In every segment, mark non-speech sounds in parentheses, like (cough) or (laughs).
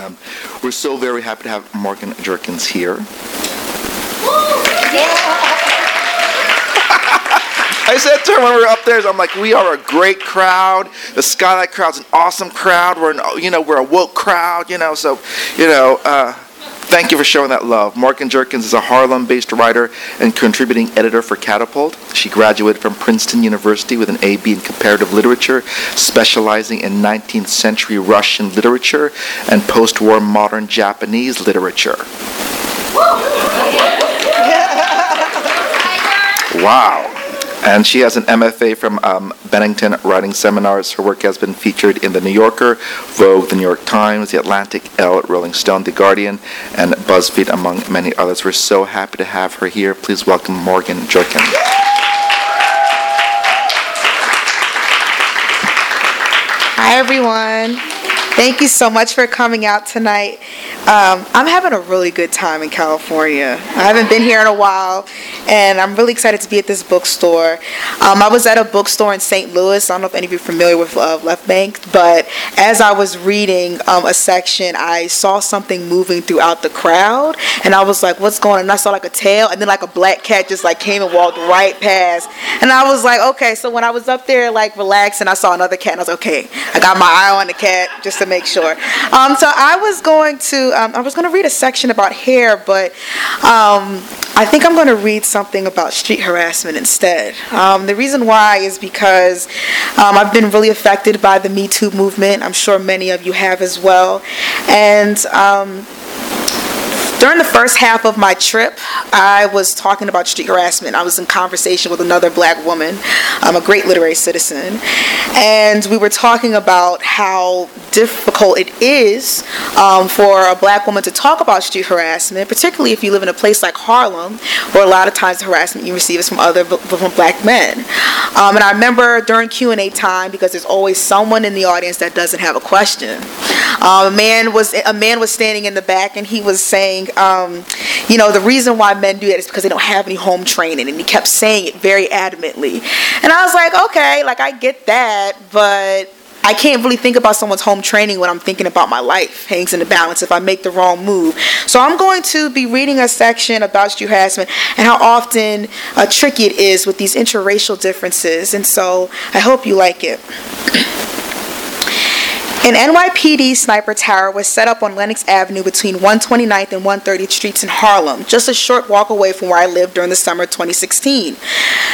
Um, we're so very happy to have Morgan Jerkins here. I said to her when we were up there, I'm like, we are a great crowd. The Skylight crowd's an awesome crowd. We're, an, you know, we're a woke crowd, you know. So, you know, uh, thank you for showing that love. Morgan Jerkins is a Harlem-based writer and contributing editor for Catapult. She graduated from Princeton University with an AB in comparative literature, specializing in 19th century Russian literature and post-war modern Japanese literature. (laughs) Wow. And she has an MFA from um, Bennington Writing Seminars. Her work has been featured in The New Yorker, Vogue, The New York Times, The Atlantic, Elle, Rolling Stone, The Guardian, and BuzzFeed, among many others. We're so happy to have her here. Please welcome Morgan Jerkins. Hi, everyone. Thank you so much for coming out tonight. Um, I'm having a really good time in California. I haven't been here in a while, and I'm really excited to be at this bookstore. Um, I was at a bookstore in St. Louis. I don't know if any of you are familiar with uh, Left Bank, but as I was reading um, a section, I saw something moving throughout the crowd, and I was like, "What's going on?" And I saw like a tail, and then like a black cat just like came and walked right past, and I was like, "Okay." So when I was up there like relaxing, I saw another cat, and I was like, "Okay." I got my eye on the cat just to make sure. Um, so I was going to, um, I was going to read a section about hair, but um, I think I'm going to read something about street harassment instead. Um, the reason why is because um, I've been really affected by the Me Too movement. I'm sure many of you have as well, and um, during the first half of my trip, I was talking about street harassment. I was in conversation with another black woman, um, a great literary citizen, and we were talking about how difficult it is um, for a black woman to talk about street harassment, particularly if you live in a place like Harlem, where a lot of times the harassment you receive is from other from black men. Um, and I remember during Q and A time, because there's always someone in the audience that doesn't have a question. Um, a man was a man was standing in the back, and he was saying um, you know, the reason why men do that is because they don't have any home training. And he kept saying it very adamantly. And I was like, okay, like I get that, but I can't really think about someone's home training when I'm thinking about my life. Hangs in the balance if I make the wrong move. So I'm going to be reading a section about street harassment and how often uh, tricky it is with these interracial differences. And so I hope you like it. An NYPD sniper tower was set up on Lenox Avenue between 129th and 130th Streets in Harlem, just a short walk away from where I lived during the summer of 2016.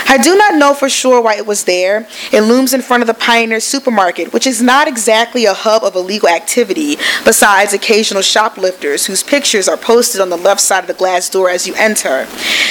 I do not know for sure why it was there. It looms in front of the Pioneer Supermarket, which is not exactly a hub of illegal activity, besides occasional shoplifters whose pictures are posted on the left side of the glass door as you enter.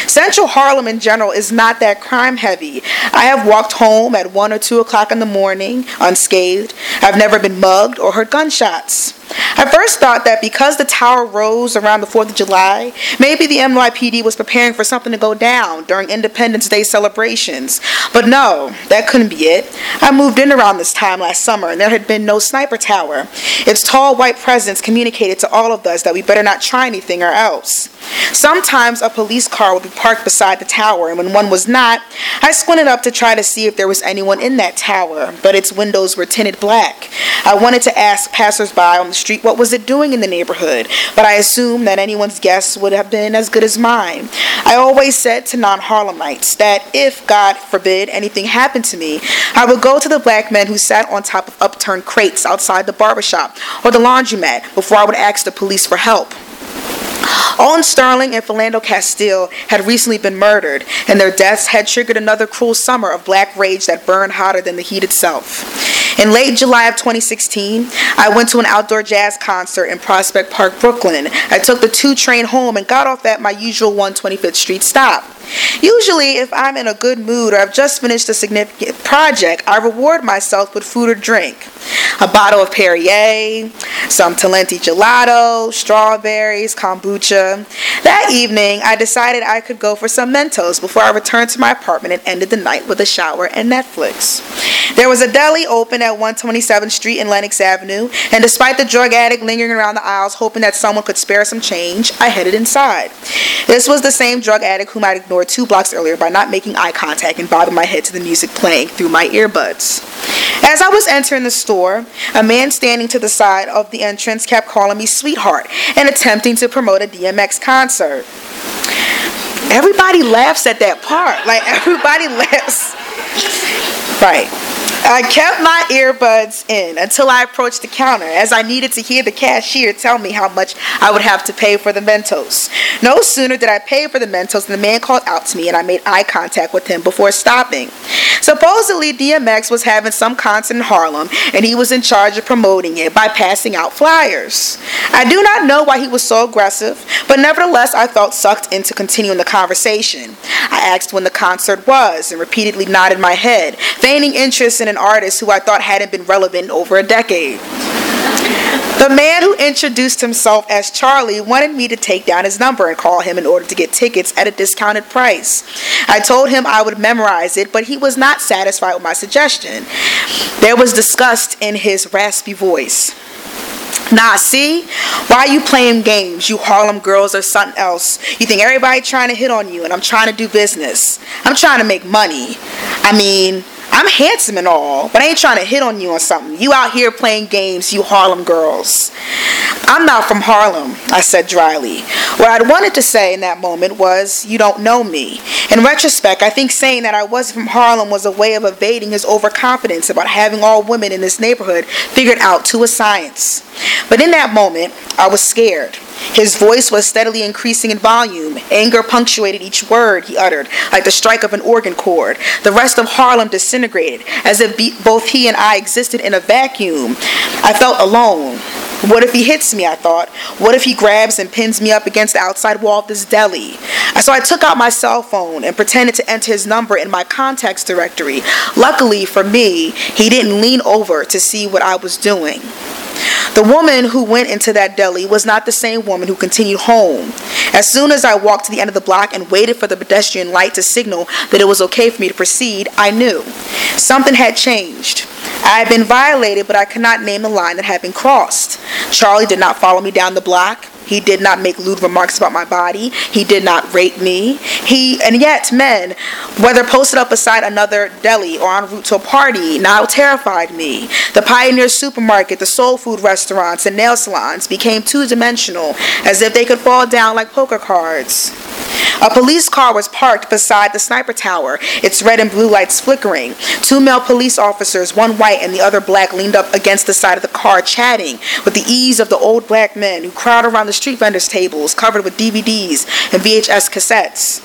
Central Harlem in general is not that crime heavy. I have walked home at 1 or 2 o'clock in the morning unscathed. I've never been mugged or heard gunshots. I first thought that because the tower rose around the 4th of July, maybe the NYPD was preparing for something to go down during Independence Day celebrations. But no, that couldn't be it. I moved in around this time last summer and there had been no sniper tower. Its tall white presence communicated to all of us that we better not try anything or else. Sometimes a police car would be parked beside the tower, and when one was not, I squinted up to try to see if there was anyone in that tower, but its windows were tinted black. I wanted to ask passersby on the street what was it doing in the neighborhood, but I assume that anyone's guess would have been as good as mine. I always said to non Harlemites that if, God forbid, anything happened to me, I would go to the black men who sat on top of upturned crates outside the barbershop or the laundromat before I would ask the police for help. Alton Sterling and Philando Castile had recently been murdered, and their deaths had triggered another cruel summer of black rage that burned hotter than the heat itself. In late July of 2016, I went to an outdoor jazz concert in Prospect Park, Brooklyn. I took the 2 train home and got off at my usual 125th Street stop. Usually, if I'm in a good mood or I've just finished a significant project, I reward myself with food or drink. A bottle of Perrier, some Talenti gelato, strawberries, kombucha. That evening, I decided I could go for some Mentos before I returned to my apartment and ended the night with a shower and Netflix. There was a deli open at 127th Street and Lenox Avenue, and despite the drug addict lingering around the aisles hoping that someone could spare some change, I headed inside. This was the same drug addict whom I'd ignored two blocks earlier by not making eye contact and bobbing my head to the music playing through my earbuds. As I was entering the store, a man standing to the side of the entrance kept calling me sweetheart and attempting to promote a DMX concert. Everybody laughs at that part. Like, (laughs) everybody laughs. Right. I kept my earbuds in until I approached the counter, as I needed to hear the cashier tell me how much I would have to pay for the Mentos. No sooner did I pay for the Mentos than the man called out to me, and I made eye contact with him before stopping. Supposedly, DMX was having some concert in Harlem, and he was in charge of promoting it by passing out flyers. I do not know why he was so aggressive, but nevertheless, I felt sucked into continuing the conversation. I asked when the concert was and repeatedly nodded my head, feigning interest in an artist who I thought hadn't been relevant over a decade. The man who introduced himself as Charlie wanted me to take down his number and call him in order to get tickets at a discounted price. I told him I would memorize it, but he was not satisfied with my suggestion. There was disgust in his raspy voice. Nah, see? Why you playing games, you Harlem girls or something else? You think everybody trying to hit on you and I'm trying to do business. I'm trying to make money. I mean, I'm handsome and all, but I ain't trying to hit on you or something. You out here playing games, you Harlem girls. I'm not from Harlem, I said dryly. What I'd wanted to say in that moment was, You don't know me. In retrospect, I think saying that I was from Harlem was a way of evading his overconfidence about having all women in this neighborhood figured out to a science. But in that moment, I was scared. His voice was steadily increasing in volume. Anger punctuated each word he uttered, like the strike of an organ chord. The rest of Harlem disintegrated, as if be- both he and I existed in a vacuum. I felt alone. What if he hits me? I thought. What if he grabs and pins me up against the outside wall of this deli? So I took out my cell phone and pretended to enter his number in my contacts directory. Luckily for me, he didn't lean over to see what I was doing. The woman who went into that deli was not the same woman who continued home. As soon as I walked to the end of the block and waited for the pedestrian light to signal that it was okay for me to proceed, I knew. Something had changed. I had been violated, but I could not name the line that had been crossed. Charlie did not follow me down the block. He did not make lewd remarks about my body. He did not rape me. He and yet men, whether posted up beside another deli or en route to a party, now terrified me. The Pioneer supermarket, the soul food restaurants, and nail salons became two-dimensional, as if they could fall down like poker cards. A police car was parked beside the sniper tower, its red and blue lights flickering. Two male police officers, one white and the other black, leaned up against the side of the car, chatting with the ease of the old black men who crowd around the street vendors' tables covered with DVDs and VHS cassettes.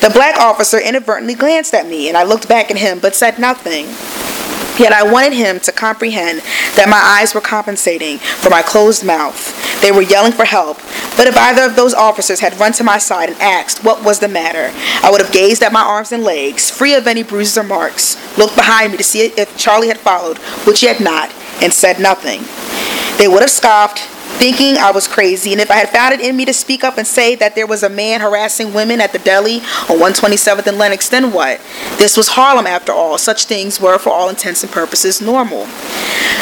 The black officer inadvertently glanced at me, and I looked back at him but said nothing. Yet I wanted him to comprehend that my eyes were compensating for my closed mouth. They were yelling for help, but if either of those officers had run to my side and asked what was the matter, I would have gazed at my arms and legs, free of any bruises or marks, looked behind me to see if Charlie had followed, which he had not, and said nothing. They would have scoffed, thinking I was crazy, and if I had found it in me to speak up and say that there was a man harassing women at the deli on 127th and Lenox, then what? This was Harlem after all. Such things were, for all intents and purposes, normal.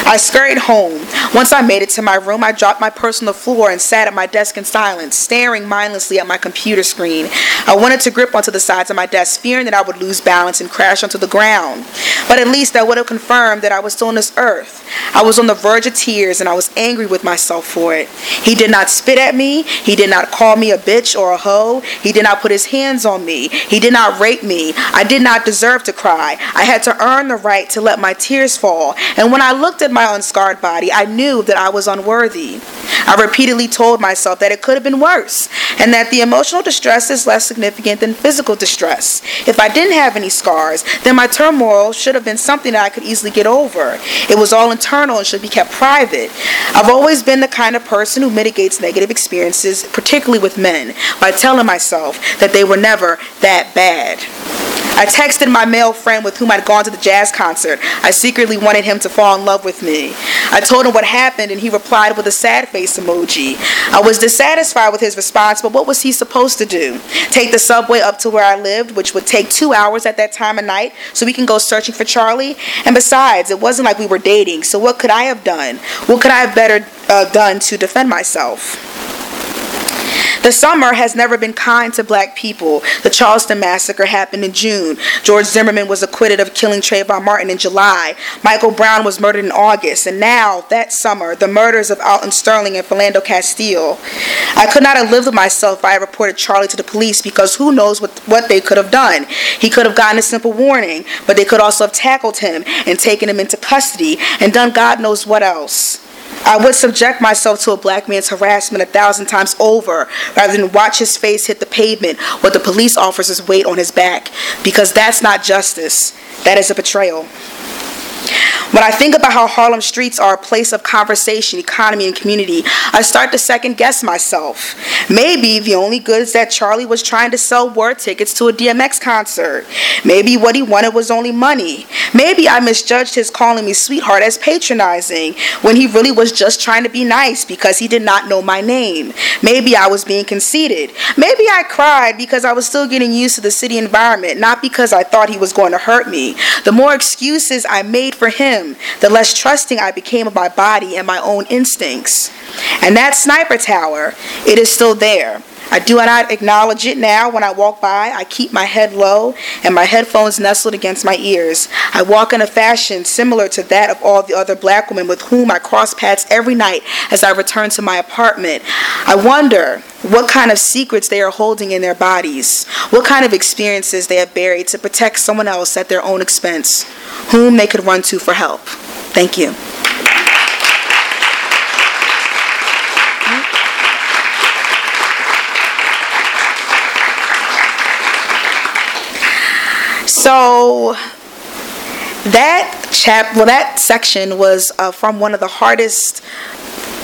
I scurried home. Once I made it to my room, I dropped my purse on the floor and sat at my desk in silence, staring mindlessly at my computer screen. I wanted to grip onto the sides of my desk, fearing that I would lose balance and crash onto the ground. But at least that would have confirmed that I was still on this earth. I was on the verge of tears and I was angry with myself for it. He did not spit at me. He did not call me a bitch or a hoe. He did not put his hands on me. He did not rape me. I did not deserve to cry. I had to earn the right to let my tears fall. And when I looked at my unscarred body, I knew that I was unworthy. I repeatedly told myself that it could have been worse and that the emotional distress is less significant than physical distress. If I didn't have any scars, then my turmoil should have been something that I could easily get over. It was all internal and should be kept private. I've always been the kind of person who mitigates negative experiences, particularly with men, by telling myself that they were never that bad. I texted my male friend with whom I'd gone to the jazz concert. I secretly wanted him to fall in love with me. I told him what happened, and he replied with a sad face emoji. I was dissatisfied with his response, but what was he supposed to do? Take the subway up to where I lived, which would take two hours at that time of night, so we can go searching for Charlie? And besides, it wasn't like we were dating, so what could I have done? What could I have better uh, done to defend myself? The summer has never been kind to black people. The Charleston massacre happened in June. George Zimmerman was acquitted of killing Trayvon Martin in July. Michael Brown was murdered in August. And now, that summer, the murders of Alton Sterling and Philando Castile. I could not have lived with myself if I had reported Charlie to the police because who knows what, what they could have done. He could have gotten a simple warning, but they could also have tackled him and taken him into custody and done God knows what else. I would subject myself to a black man's harassment a thousand times over rather than watch his face hit the pavement with the police officer's weight on his back because that's not justice, that is a betrayal. When I think about how Harlem streets are a place of conversation, economy, and community, I start to second guess myself. Maybe the only goods that Charlie was trying to sell were tickets to a DMX concert. Maybe what he wanted was only money. Maybe I misjudged his calling me sweetheart as patronizing when he really was just trying to be nice because he did not know my name. Maybe I was being conceited. Maybe I cried because I was still getting used to the city environment, not because I thought he was going to hurt me. The more excuses I made for him, the less trusting I became of my body and my own instincts. And that sniper tower, it is still there. I do not acknowledge it now when I walk by. I keep my head low and my headphones nestled against my ears. I walk in a fashion similar to that of all the other black women with whom I cross paths every night as I return to my apartment. I wonder what kind of secrets they are holding in their bodies, what kind of experiences they have buried to protect someone else at their own expense, whom they could run to for help. Thank you. So that chap, well, that section was uh, from one of the hardest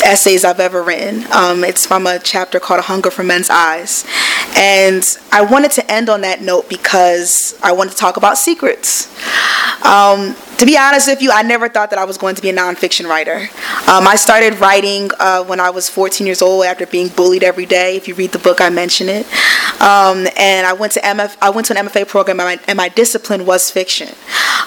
essays I've ever written. Um, it's from a chapter called A Hunger for Men's Eyes. And I wanted to end on that note because I wanted to talk about secrets. Um, to be honest with you, I never thought that I was going to be a nonfiction writer. Um, I started writing uh, when I was 14 years old after being bullied every day. If you read the book, I mention it. Um, and I went to MF, I went to an MFA program, and my, and my discipline was fiction.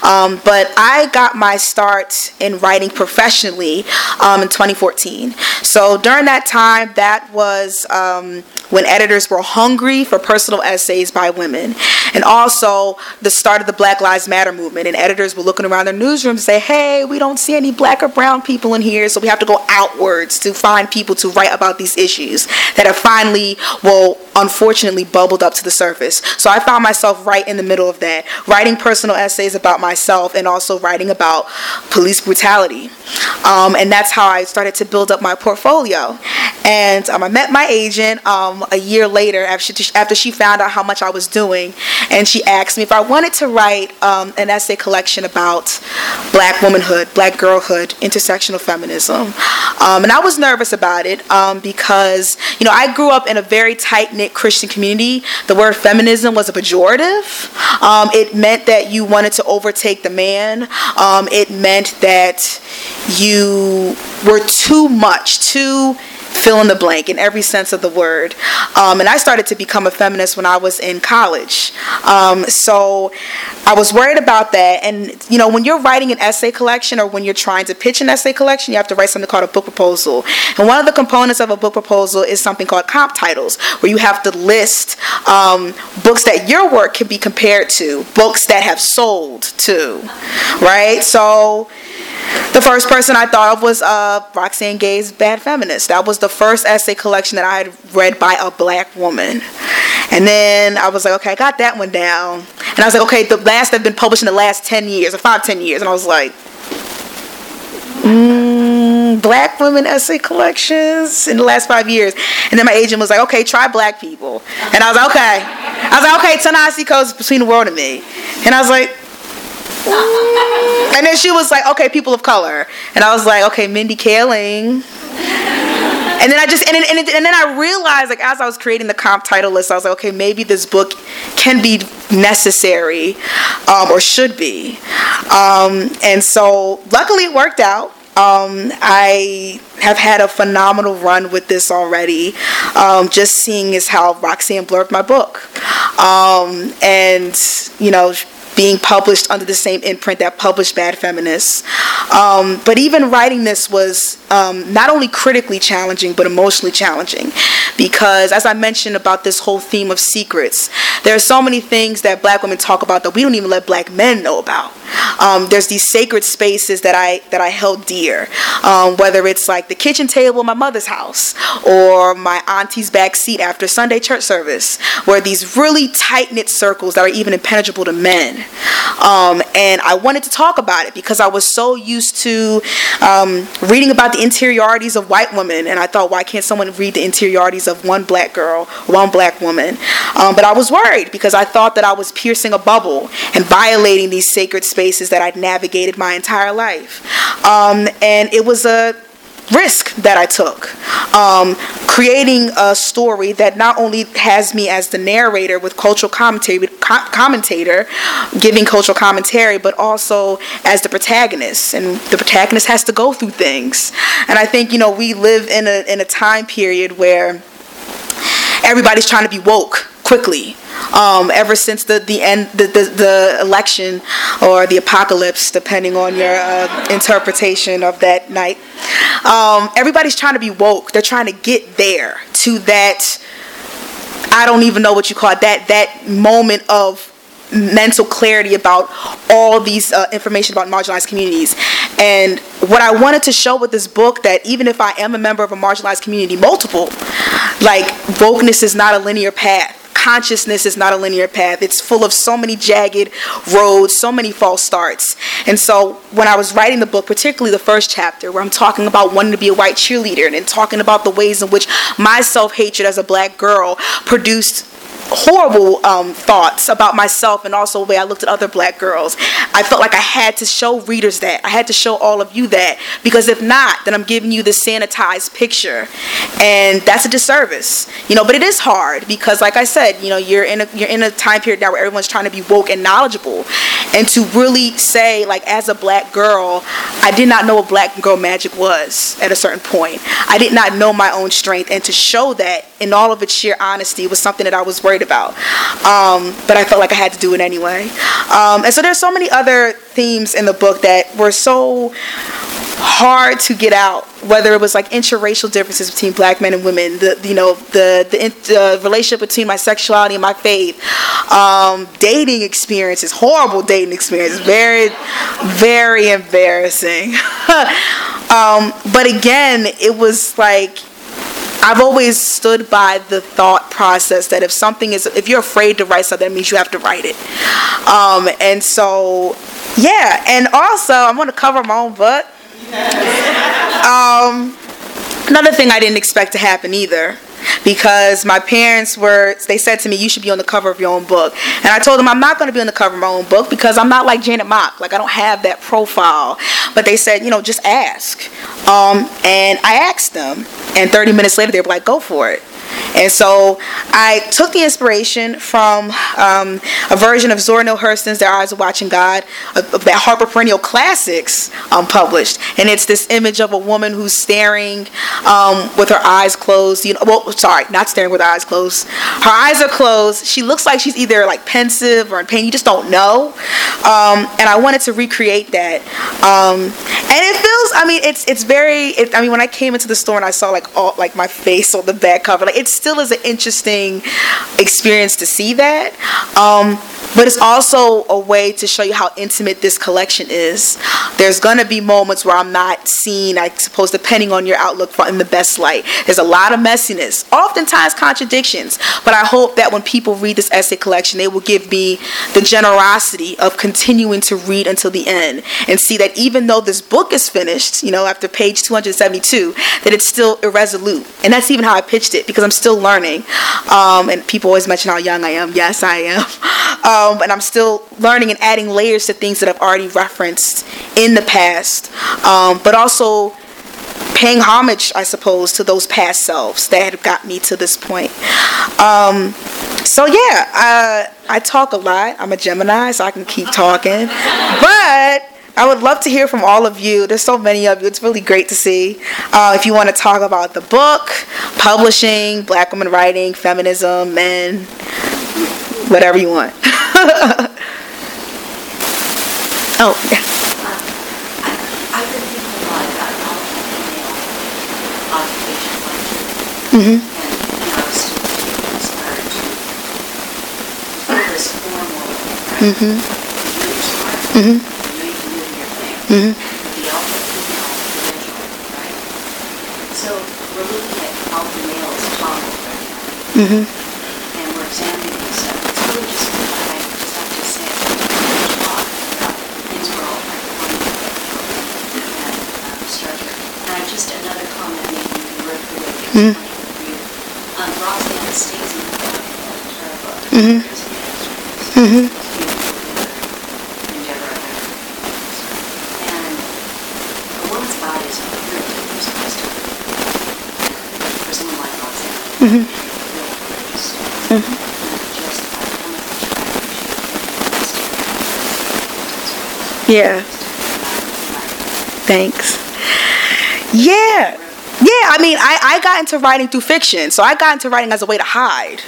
Um, but I got my start in writing professionally um, in 2014. So during that time, that was um, when editors were hungry for personal essays by women, and also the start of the Black Lives Matter movement. And editors were looking around their newsrooms and say, "Hey, we don't see any black or brown people in here, so we have to go outwards to find people to write about these issues that have finally, well, unfortunately, bubbled up to the surface." So I found myself right in the middle of that, writing personal essays about myself and also writing about police brutality. Um, and that's how I started to build up my portfolio. And um, I met my agent um, a year later after she, after she found out how much I was doing, and she asked me if I wanted to write um, an essay collection about black womanhood, black girlhood, intersectional feminism. Um, and I was nervous about it um, because, you know, I grew up in a very tight knit Christian community. The word feminism was a pejorative. it meant that you wanted to overtake the man. it meant that you were too much, too fill in the blank in every sense of the word. Um, and I started to become a feminist when I was in college. Um, so I was worried about that. And, you know, when you're writing an essay collection or when you're trying to pitch an essay collection, you have to write something called a book proposal. And one of the components of a book proposal is something called comp titles, where you have to list um, books that your work can be compared to, books that have sold to, right? So, the first person I thought of was uh, Roxane Gay's Bad Feminist. That was the first essay collection that I had read by a black woman. And then I was like, okay, I got that one down. And I was like, okay, the last that have been published in the last 10 years, or five, 10 years. And I was like, mm, black women essay collections in the last five years. And then my agent was like, okay, try black people. And I was like, okay. I was like, okay, Ta-Nehisi Coates between the world and me. And I was like. (laughs) and then she was like, okay, people of color. And I was like, okay, Mindy Kaling. And then I just and and, and then I realized like as I was creating the comp title list, I was like, okay, maybe this book can be necessary um, or should be. Um, and so luckily it worked out. Um, I have had a phenomenal run with this already. Um, just seeing is how Roxane blurbed my book. Um, and, you know, being published under the same imprint that published Bad Feminists. Um, but even writing this was um, not only critically challenging, but emotionally challenging. Because as I mentioned about this whole theme of secrets, there are so many things that black women talk about that we don't even let black men know about. Um, there's these sacred spaces that I that I held dear, um, whether it's like the kitchen table in my mother's house or my auntie's back seat after Sunday church service, where these really tight knit circles that are even impenetrable to men. Um, and I wanted to talk about it because I was so used to um, reading about the interiorities of white women, and I thought, why can't someone read the interiorities of one black girl, one black woman? Um, but I was worried because I thought that I was piercing a bubble and violating these sacred spaces that I'd navigated my entire life. Um, and it was a risk that I took. Um, creating a story that not only has me as the narrator with cultural commentary, commentator, giving cultural commentary, but also as the protagonist. And the protagonist has to go through things. And I think, you know, we live in a, in a time period where everybody's trying to be woke quickly. Um, ever since the the end the, the, the, election or the apocalypse, depending on your uh, interpretation of that night, um, everybody's trying to be woke. They're trying to get there to that. I don't even know what you call it. That that moment of mental clarity about all these uh, information about marginalized communities. And what I wanted to show with this book that even if I am a member of a marginalized community, multiple, like wokeness is not a linear path consciousness is not a linear path. It's full of so many jagged roads, so many false starts. And so when I was writing the book, particularly the first chapter, where I'm talking about wanting to be a white cheerleader and then talking about the ways in which my self hatred as a black girl produced horrible um, thoughts about myself and also the way I looked at other black girls. I felt like I had to show readers that. I had to show all of you that. Because if not, then I'm giving you the sanitized picture. And that's a disservice. You know, but it is hard because like I said, you know, you're in a you're in a time period now where everyone's trying to be woke and knowledgeable. And to really say, like, as a black girl, I did not know what black girl magic was at a certain point. I did not know my own strength. And to show that in all of its sheer honesty was something that I was worried about. Um, but I felt like I had to do it anyway. Um, and so there's so many other themes in the book that were so hard to get out whether it was like interracial differences between black men and women the you know the the uh, relationship between my sexuality and my faith um, dating experiences horrible dating experiences very very embarrassing (laughs) um, but again it was like I've always stood by the thought process that if something is, if you're afraid to write something, that means you have to write it. Um, and so, yeah. And also, I'm going to cover my own butt. (laughs) Um, another thing I didn't expect to happen either because my parents were they said to me you should be on the cover of your own book. And i told them i'm not going to be on the cover of my own book because i'm not like janet mock. Like i don't have that profile. But they said you know just ask. Um, and i asked them and 30 minutes later they were like go for it and so I took the inspiration from um, a version of Zora Neale Hurston's Their Eyes Are Watching God, that Harper Perennial Classics um, published. And it's this image of a woman who's staring um, with her eyes closed. You know, well, sorry, not staring with her eyes closed. Her eyes are closed. She looks like she's either like pensive or in pain. You just don't know. Um, and I wanted to recreate that. Um, and it feels, I mean, it's it's very, it, I mean, when I came into the store and I saw like all, like my face on the back cover, like it still is an interesting experience to see that. Um, but it's also a way to show you how intimate this collection is. There's gonna be moments where I'm not seen, I suppose, depending on your outlook, in the best light. There's a lot of messiness, oftentimes contradictions, but I hope that when people read this essay collection, they will give me the generosity of continuing to read until the end and see that even though this book is finished, you know, after page 272, that it's still irresolute. And that's even how I pitched it because I'm still learning. Um, and people always mention how young I am. Yes, I am. (laughs) Um, and I'm still learning and adding layers to things that I've already referenced in the past. Um, but also paying homage, I suppose, to those past selves that have got me to this point. Um, so yeah, uh, I talk a lot. I'm a Gemini, so I can keep talking. But I would love to hear from all of you. There's so many of you. It's really great to see. Uh, if you want to talk about the book, publishing, black women writing, feminism, men, whatever you want. (laughs) oh, yeah. Mm-hmm. Mm-hmm. Mm-hmm. You know you can thing. Mm-hmm. The alpha female individual, right? So we're looking at toggle right now. Mm-hmm. And we're examining these stuff. It's really just, I just have to say, talk about things we're all and um, structure. And I just, another comment maybe you can work through it. Mm-hmm. Mm-hmm. And a woman's body is really supposed to for someone like Roxane. Mm-hmm. Mm-hmm. Yeah. Thanks. Yeah. Yeah, I mean, I, I got into writing through fiction. So I got into writing as a way to hide.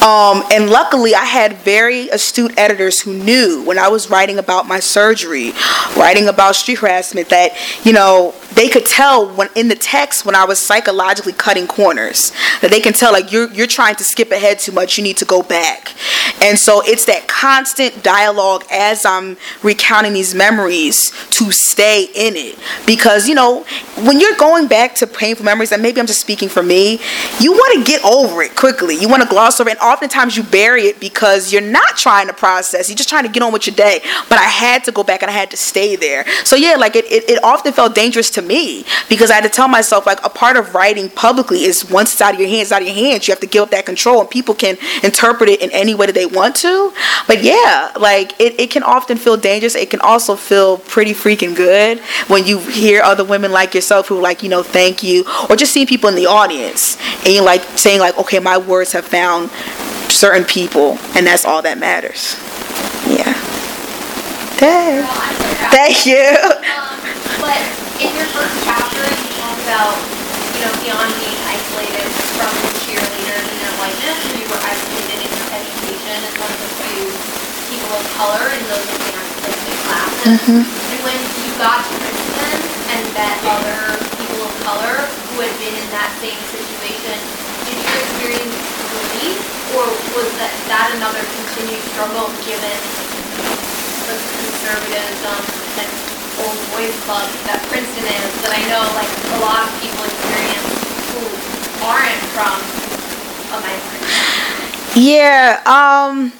Um, and luckily, I had very astute editors who knew when I was writing about my surgery, writing about street harassment, that, you know, they could tell when in the text when I was psychologically cutting corners that they can tell like you're you're trying to skip ahead too much you need to go back. And so it's that constant dialogue as I'm recounting these memories to stay in it. Because you know when you're going back to painful memories and maybe I'm just speaking for me you want to get over it quickly. You want to gloss over it and oftentimes you bury it because you're not trying to process. You're just trying to get on with your day. But I had to go back and I had to stay there. So yeah like it, it, it often felt dangerous to me because I had to tell myself like a part of writing publicly is once it's out of your hands, out of your hands, you have to give up that control and people can interpret it in any way that they want to. But yeah, like it, it can often feel dangerous. It can also feel pretty freaking good when you hear other women like yourself who like, you know, thank you or just seeing people in the audience and you like saying like, okay, my words have found certain people and that's all that matters. Yeah. Thank, Thank you. (laughs) Um, but in your first chapter, you talk about, you know, beyond being isolated from the cheerleaders and their whiteness, you were isolated in your education as one of the few people of color in those advanced classes. Mm-hmm. And when you got to Princeton and met other people of color who had been in that same situation, did you experience relief, or was that, that another continued struggle given the conservatism and old boys club that Princeton is that I know like a lot of people experience who aren't from a minority. Yeah, um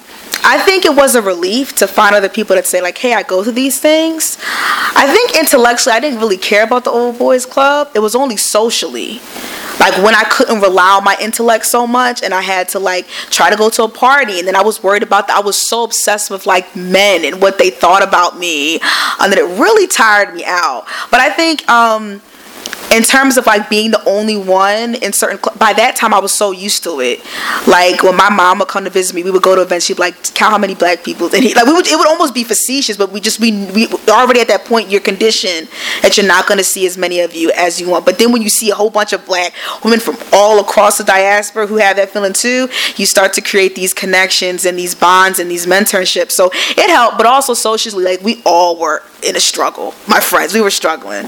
I think it was a relief to find other people that say like, "Hey, I go to these things." I think intellectually, I didn't really care about the old boys club. It was only socially like when I couldn't rely on my intellect so much and I had to like try to go to a party and then I was worried about that. I was so obsessed with like men and what they thought about me and that it really tired me out. But I think um in terms of like being the only one in certain cl- by that time I was so used to it. Like when my mom would come to visit me, we would go to events. She'd be like count how many black people. And he, like we would, it would almost be facetious, but we just we we already at that point you're conditioned that you're not going to see as many of you as you want. But then when you see a whole bunch of black women from all across the diaspora who have that feeling too, you start to create these connections and these bonds and these mentorships. So it helped, but also socially, like we all were in a struggle. My friends, we were struggling.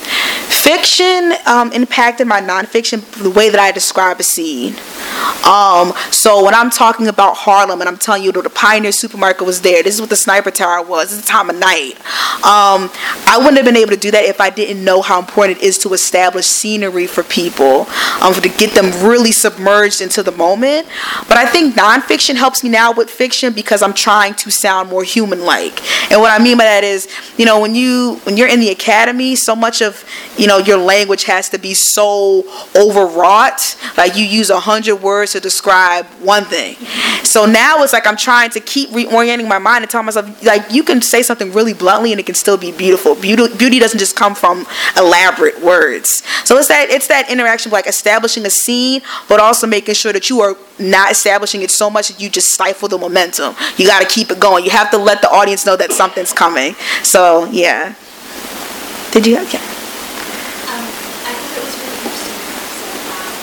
fiction um, impacted my nonfiction the way that I describe a scene. Um, so when I'm talking about Harlem and I'm telling you that the Pioneer Supermarket was there, this is what the Sniper Tower was. This is the time of night. Um, I wouldn't have been able to do that if I didn't know how important it is to establish scenery for people, um, to get them really submerged into the moment. But I think nonfiction helps me now with fiction because I'm trying to sound more human-like. And what I mean by that is, you know, when you when you're in the academy, so much of you know your language has to be so overwrought. Like you use a hundred words to describe one thing. So now it's like I'm trying to keep reorienting my mind and telling myself like you can say something really bluntly and it can still be beautiful. Beauty, beauty doesn't just come from elaborate words. So it's that it's that interaction like establishing a scene, but also making sure that you are not establishing it so much that you just stifle the momentum. You got to keep it going. You have to let the audience know that something's coming. So yeah. Did you? Okay. Um, I thought it was really interesting what you said about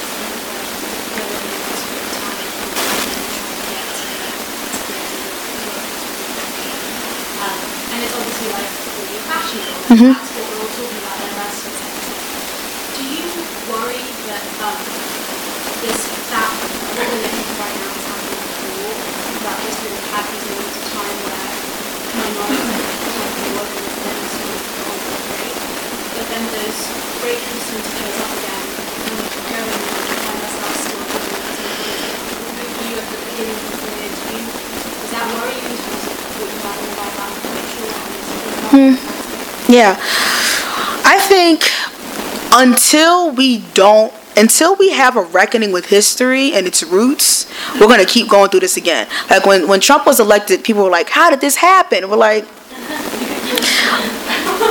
whether it was your time trying to get to um, and it's obviously like really fashionable. Mhm. That's what we're all talking about in. Do you worry that um, this that what we're living through right now is happening before that this really had these moments of time where minorities like the work and then sort of gone for free, but then those breakthroughs seem to close up again and we keep going and we find ourselves still that same thing. With you at the beginning of the career, do you does that worry you in terms of what you might all about cultural and sort of Yeah. I think until we don't until we have a reckoning with history and its roots, we're gonna keep going through this again. Like when, when Trump was elected, people were like, How did this happen? We're like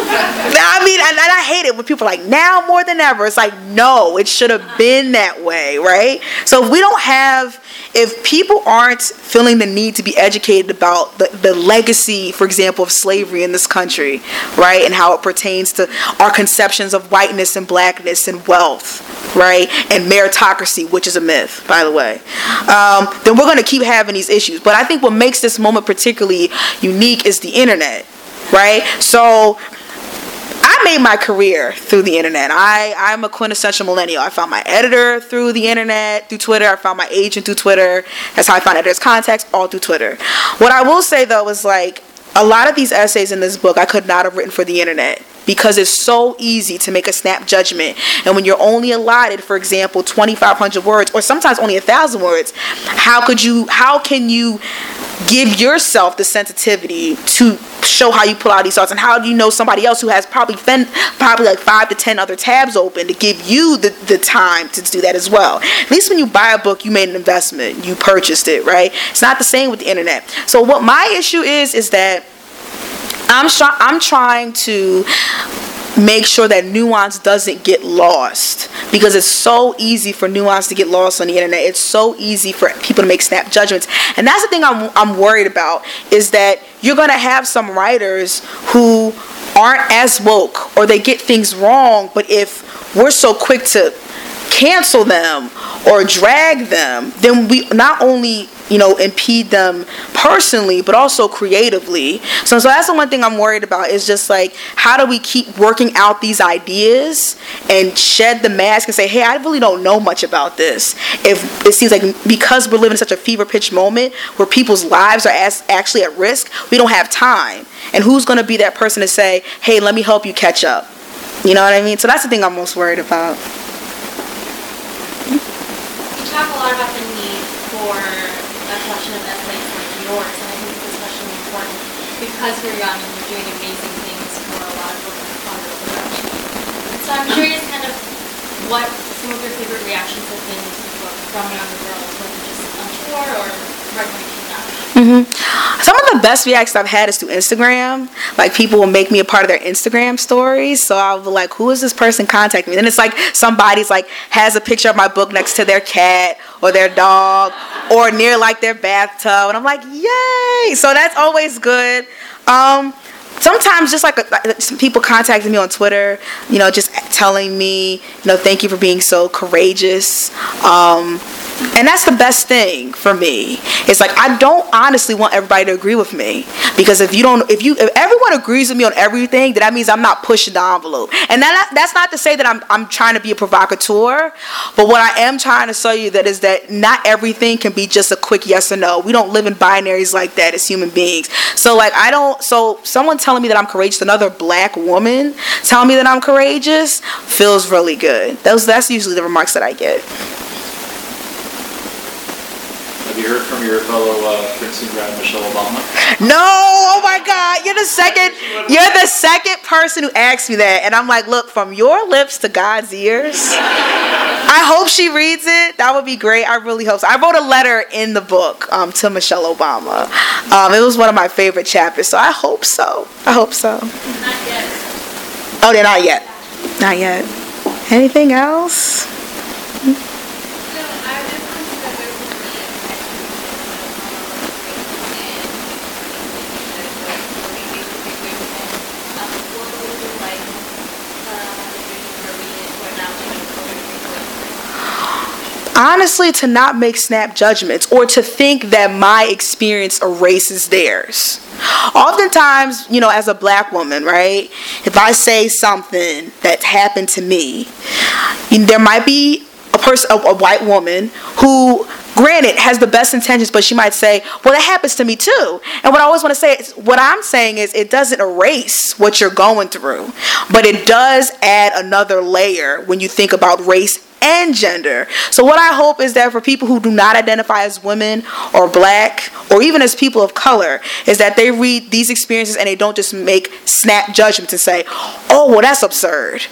I mean, and, and I hate it when people are like, now more than ever. It's like, no, it should have been that way, right? So if we don't have, if people aren't feeling the need to be educated about the, the legacy, for example, of slavery in this country, right, and how it pertains to our conceptions of whiteness and blackness and wealth, right, and meritocracy, which is a myth, by the way, um, then we're going to keep having these issues. But I think what makes this moment particularly unique is the internet, right? So I made my career through the internet. I, I'm a quintessential millennial. I found my editor through the internet, through Twitter. I found my agent through Twitter. That's how I found editors' contacts, all through Twitter. What I will say though is like a lot of these essays in this book I could not have written for the internet because it's so easy to make a snap judgment. And when you're only allotted, for example, 2,500 words or sometimes only a thousand words, how could you? How can you give yourself the sensitivity to show how you pull out these thoughts and how do you know somebody else who has probably fen- probably like five to ten other tabs open to give you the, the time to do that as well at least when you buy a book you made an investment you purchased it right it's not the same with the internet so what my issue is is that i'm, try- I'm trying to make sure that nuance doesn't get lost because it's so easy for nuance to get lost on the internet. It's so easy for people to make snap judgments. And that's the thing i'm, I'm worried about is that you're going to have some writers who aren't as woke or they get things wrong but if we're so quick to cancel them or drag them then we not only you know impede them personally but also creatively. So so that's the one thing i'm worried about is just like how do we keep working out these ideas and shed the mask and say hey i really don't know much about this. If it seems like because we're living in such a fever pitch moment where people's lives are as, actually at risk we don't have time. And who's going to be that person to say hey let me help you catch up. You know what i mean? So that's the thing i'm most worried about. You talk a lot about the need for collection of essays like yours, and I think it's especially important because you're young and you're doing amazing things for a lot of women on the production. So I'm curious kind of what some of your favorite reactions have been to the book from younger girls, whether just on tour or right when it came out. Of best reactions I've had is through Instagram. Like people will make me a part of their Instagram stories. So I'll be like, who is this person contacting me? Then it's like somebody's like has a picture of my book next to their cat or their dog or near like their bathtub. And I'm like, yay. So that's always good. Um, sometimes just like, like some people contacting me on Twitter, you know, just telling me, you know, thank you for being so courageous. Um, and that's the best thing for me. It's like I don't honestly want everybody to agree with me because if you don't, if you, if everyone agrees with me on everything, then that means I'm not pushing the envelope. And that that's not to say that I'm I'm trying to be a provocateur, but what I am trying to show you that is that not everything can be just a quick yes or no. We don't live in binaries like that as human beings. So like I don't. So someone telling me that I'm courageous, another black woman telling me that I'm courageous, feels really good. Those that's usually the remarks that I get. Have you heard from your fellow uh, Princeton grad Michelle Obama? No, oh my God, you're the second, you're the second person who asked me that, and I'm like, look, from your lips to God's ears. I hope she reads it. That would be great. I really hope so. I wrote a letter in the book um, to Michelle Obama. Um, it was one of my favorite chapters, so I hope so. I hope so. Not yet. Oh, they're not yet. Not yet. Anything else? So I just wanted to know where we honestly to not make snap judgments or to think that my experience erases theirs. Oftentimes you know as a black woman right if i say something that's happened to me there might be a person a, a white woman who granted has the best intentions but she might say well that happens to me too. And what i always want to say is what i'm saying is it doesn't erase what you're going through but it does add another layer when you think about race and gender. So what I hope is that for people who do not identify as women or black or even as people of color is that they read these experiences and they don't just make snap judgments and say, "Oh, well that's absurd."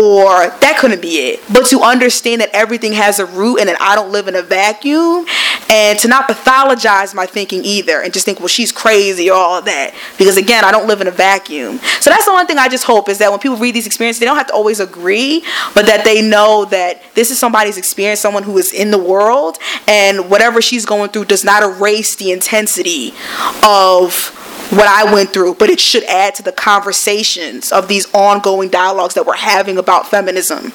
Or that couldn't be it. But to understand that everything has a root and that I don't live in a vacuum and to not pathologize my thinking either and just think, well, she's crazy or all that. Because again, I don't live in a vacuum. So that's the one thing I just hope is that when people read these experiences, they don't have to always agree, but that they know that this is somebody's experience, someone who is in the world, and whatever she's going through does not erase the intensity of what I went through, but it should add to the conversations of these ongoing dialogues that we're having about feminism.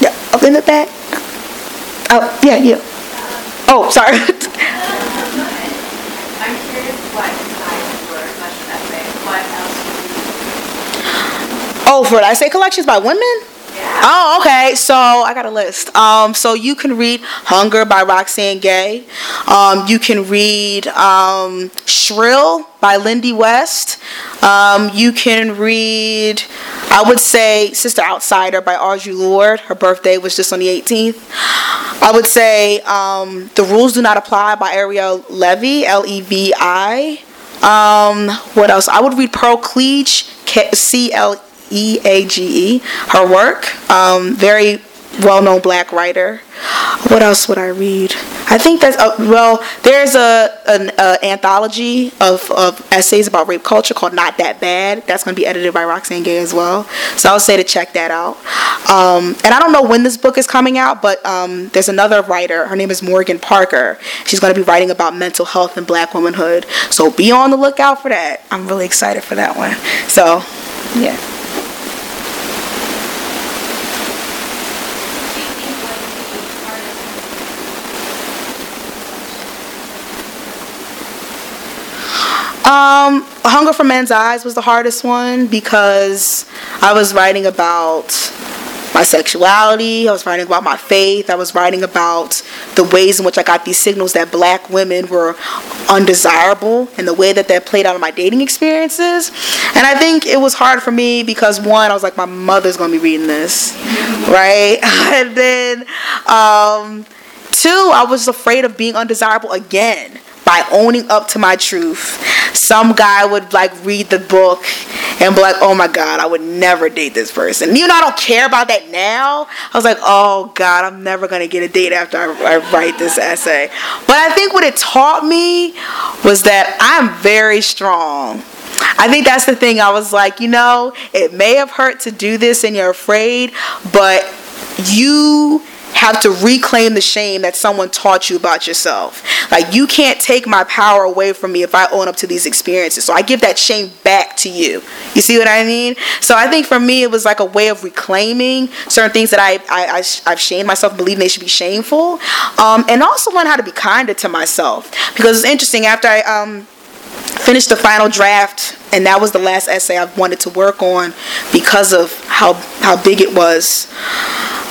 Yeah, up in the back. Oh, yeah, yeah. Oh, sorry. (laughs) I'm curious what besides your question essay, what else would you oh, for essay collections by women? Oh, okay. So I got a list. Um, so you can read Hunger by Roxane Gay. Um, you can read um, Shrill by Lindy West. Um, you can read, I would say, Sister Outsider by Audre Lorde. Her birthday was just on the 18th. I would say um, The Rules Do Not Apply by Ariel Levy, L E V I. Um, what else? I would read Pearl Cleage, C L E A G E. Her work, um, very well-known black writer. What else would I read? I think that's uh, well. There's a an uh, anthology of, of essays about rape culture called "Not That Bad." That's going to be edited by Roxane Gay as well. So I would say to check that out. Um, and I don't know when this book is coming out, but um, there's another writer. Her name is Morgan Parker. She's going to be writing about mental health and Black womanhood. So be on the lookout for that. I'm really excited for that one. So, yeah. Um, Hunger for Men's Eyes was the hardest one because I was writing about my sexuality, I was writing about my faith, I was writing about the ways in which I got these signals that black women were undesirable and the way that that played out in my dating experiences. And I think it was hard for me because one, I was like, my mother's gonna be reading this, right? (laughs) and then um, two, I was afraid of being undesirable again by owning up to my truth. Some guy would like read the book and be like, oh my God, I would never date this person. You know, I don't care about that now, I was like, oh God, I'm never gonna get a date after I, I write this essay. But I think what it taught me was that I'm very strong. I think that's the thing. I was like, you know, it may have hurt to do this and you're afraid, but you have to reclaim the shame that someone taught you about yourself. Like you can't take my power away from me if I own up to these experiences. So I give that shame back to you. You see what I mean? So I think for me it was like a way of reclaiming certain things that I, I, I have shamed myself, believing they should be shameful, um, and also learn how to be kinder to myself. Because it's interesting after I um, finished the final draft and that was the last essay I wanted to work on because of how how big it was.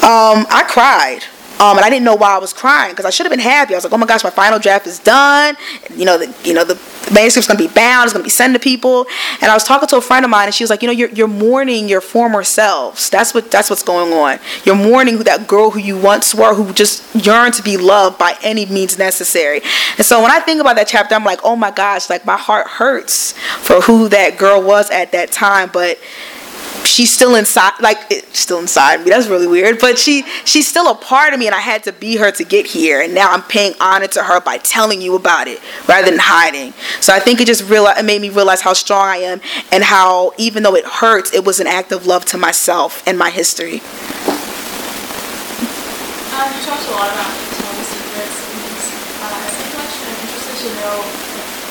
Um, I cried. Um, and I didn't know why I was crying because I should have been happy. I was like, "Oh my gosh, my final draft is done. You know, the you know the manuscript's gonna be bound. It's gonna be sent to people." And I was talking to a friend of mine, and she was like, "You know, you're, you're mourning your former selves. That's what that's what's going on. You're mourning who that girl who you once were, who just yearned to be loved by any means necessary." And so when I think about that chapter, I'm like, "Oh my gosh, like my heart hurts for who that girl was at that time." But she's still inside like it's still inside me that's really weird but she she's still a part of me and i had to be her to get here and now i'm paying honor to her by telling you about it rather than hiding. So i think it just real it made me realize how strong i am and how even though it hurts it was an act of love to myself and my history. Um, you talked a lot about telling secrets and uh, i'm interested to know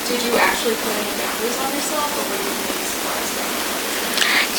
did you actually put any boundaries on yourself or were you maybe surprised by it?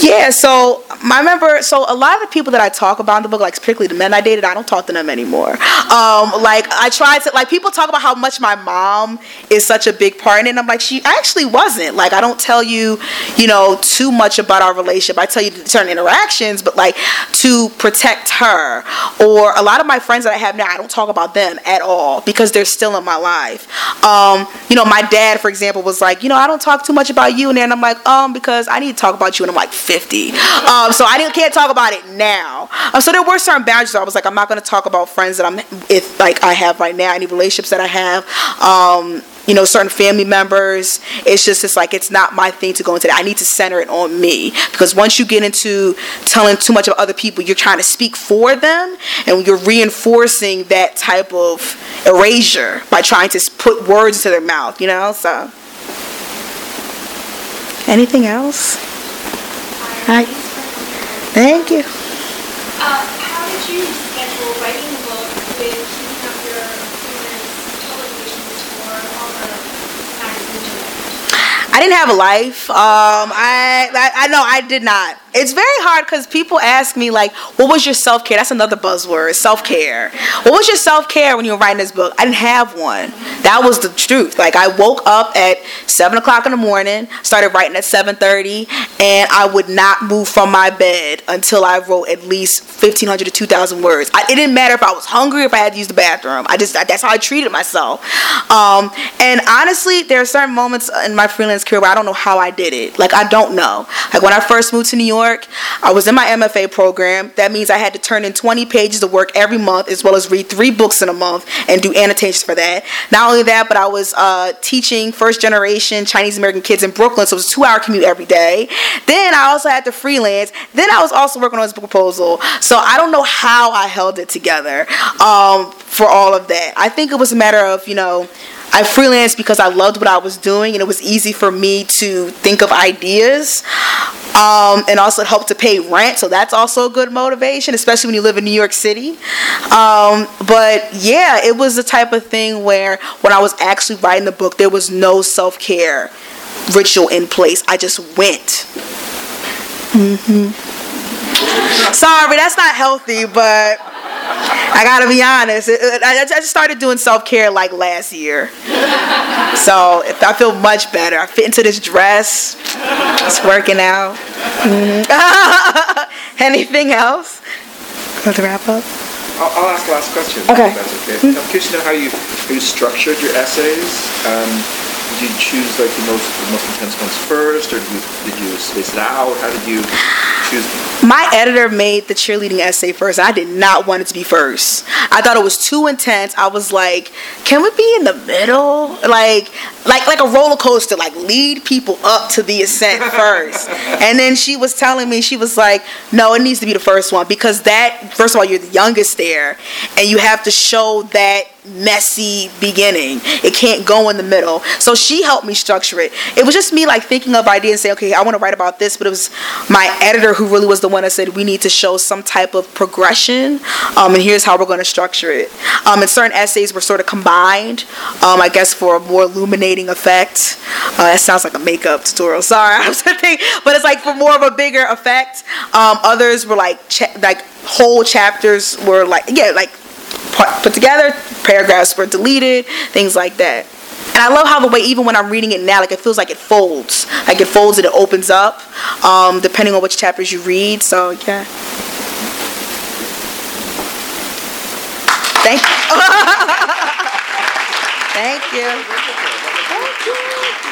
Yeah, so I remember. So a lot of the people that I talk about in the book, like particularly the men I dated, I don't talk to them anymore. Um, like I tried to, like people talk about how much my mom is such a big part. And I'm like, she actually wasn't. Like I don't tell you, you know, too much about our relationship. I tell you certain interactions, but like to protect her. Or a lot of my friends that I have now, I don't talk about them at all because they're still in my life. Um, you know, my dad, for example, was like, you know, I don't talk too much about you, and then I'm like, um, because I need to talk about you, and I'm like 50. Um, so I didn't, can't talk about it now. Um, so there were certain boundaries. I was like, I'm not going to talk about friends that I'm, if like I have right now, any relationships that I have. Um, you know, certain family members. It's just it's like it's not my thing to go into that. I need to center it on me because once you get into telling too much of other people, you're trying to speak for them, and you're reinforcing that type of erasure by trying to put words into their mouth. You know, so. Anything else? Hi. Thank you. Uh, how did you schedule writing the book with keeping up your freelance television tour, all the magazine? I didn't have a life. Um, I, I I know I did not. It's very hard because people ask me like, "What was your self care?" That's another buzzword, self care. What was your self care when you were writing this book? I didn't have one. That was the truth. Like I woke up at seven o'clock in the morning, started writing at seven thirty, and I would not move from my bed until I wrote at least fifteen hundred to two thousand words. I, it didn't matter if I was hungry, if I had to use the bathroom. I just that's how I treated myself. Um, and honestly, there are certain moments in my freelance career where I don't know how I did it. Like I don't know. Like when I first moved to New York, I was in my MFA program. That means I had to turn in 20 pages of work every month, as well as read three books in a month and do annotations for that. Not only that, but I was uh, teaching first generation Chinese American kids in Brooklyn, so it was a two hour commute every day. Then I also had to freelance. Then I was also working on this proposal. So I don't know how I held it together um, for all of that. I think it was a matter of, you know, I freelanced because I loved what I was doing and it was easy for me to think of ideas. Um, and also it helped to pay rent, so that's also a good motivation, especially when you live in New York City. Um, but yeah, it was the type of thing where when I was actually writing the book, there was no self care ritual in place. I just went. hmm Sorry, that's not healthy, but I gotta be honest. I just started doing self care like last year, so I feel much better. I fit into this dress. It's working out. Mhm. (laughs) Anything else? Want to wrap up? I'll, I'll ask the last question. Okay. If that's okay. I'm curious to know how you how you structured your essays. Um, you choose like the most the most intense ones first, or did you, did you space it out? How did you choose? them? My editor made the cheerleading essay first. I did not want it to be first. I thought it was too intense. I was like, can we be in the middle? Like like like a roller coaster, like lead people up to the ascent (laughs) first. and then she was telling me, she was like, no, it needs to be the first one because that first of all, you're the youngest there and you have to show that messy beginning. It can't go in the middle. So she helped me structure it. It was just me like thinking of ideas and saying, okay, I want to write about this, but it was my editor who really was the one that said we need to show some type of progression, um, and here's how we're going to structure it. Um, and certain essays were sort of combined, um, I guess, for a more illuminating effect. Uh, that sounds like a makeup tutorial. Sorry, (laughs) I was thinking, but it's like for more of a bigger effect. Um, others were like like whole chapters were like yeah like put together, paragraphs were deleted, things like that. And I love how the way even when I'm reading it now, like it feels like it folds, like it folds and it opens up, um, depending on which chapters you read. So yeah. Thank you. (laughs) Thank you. Thank you.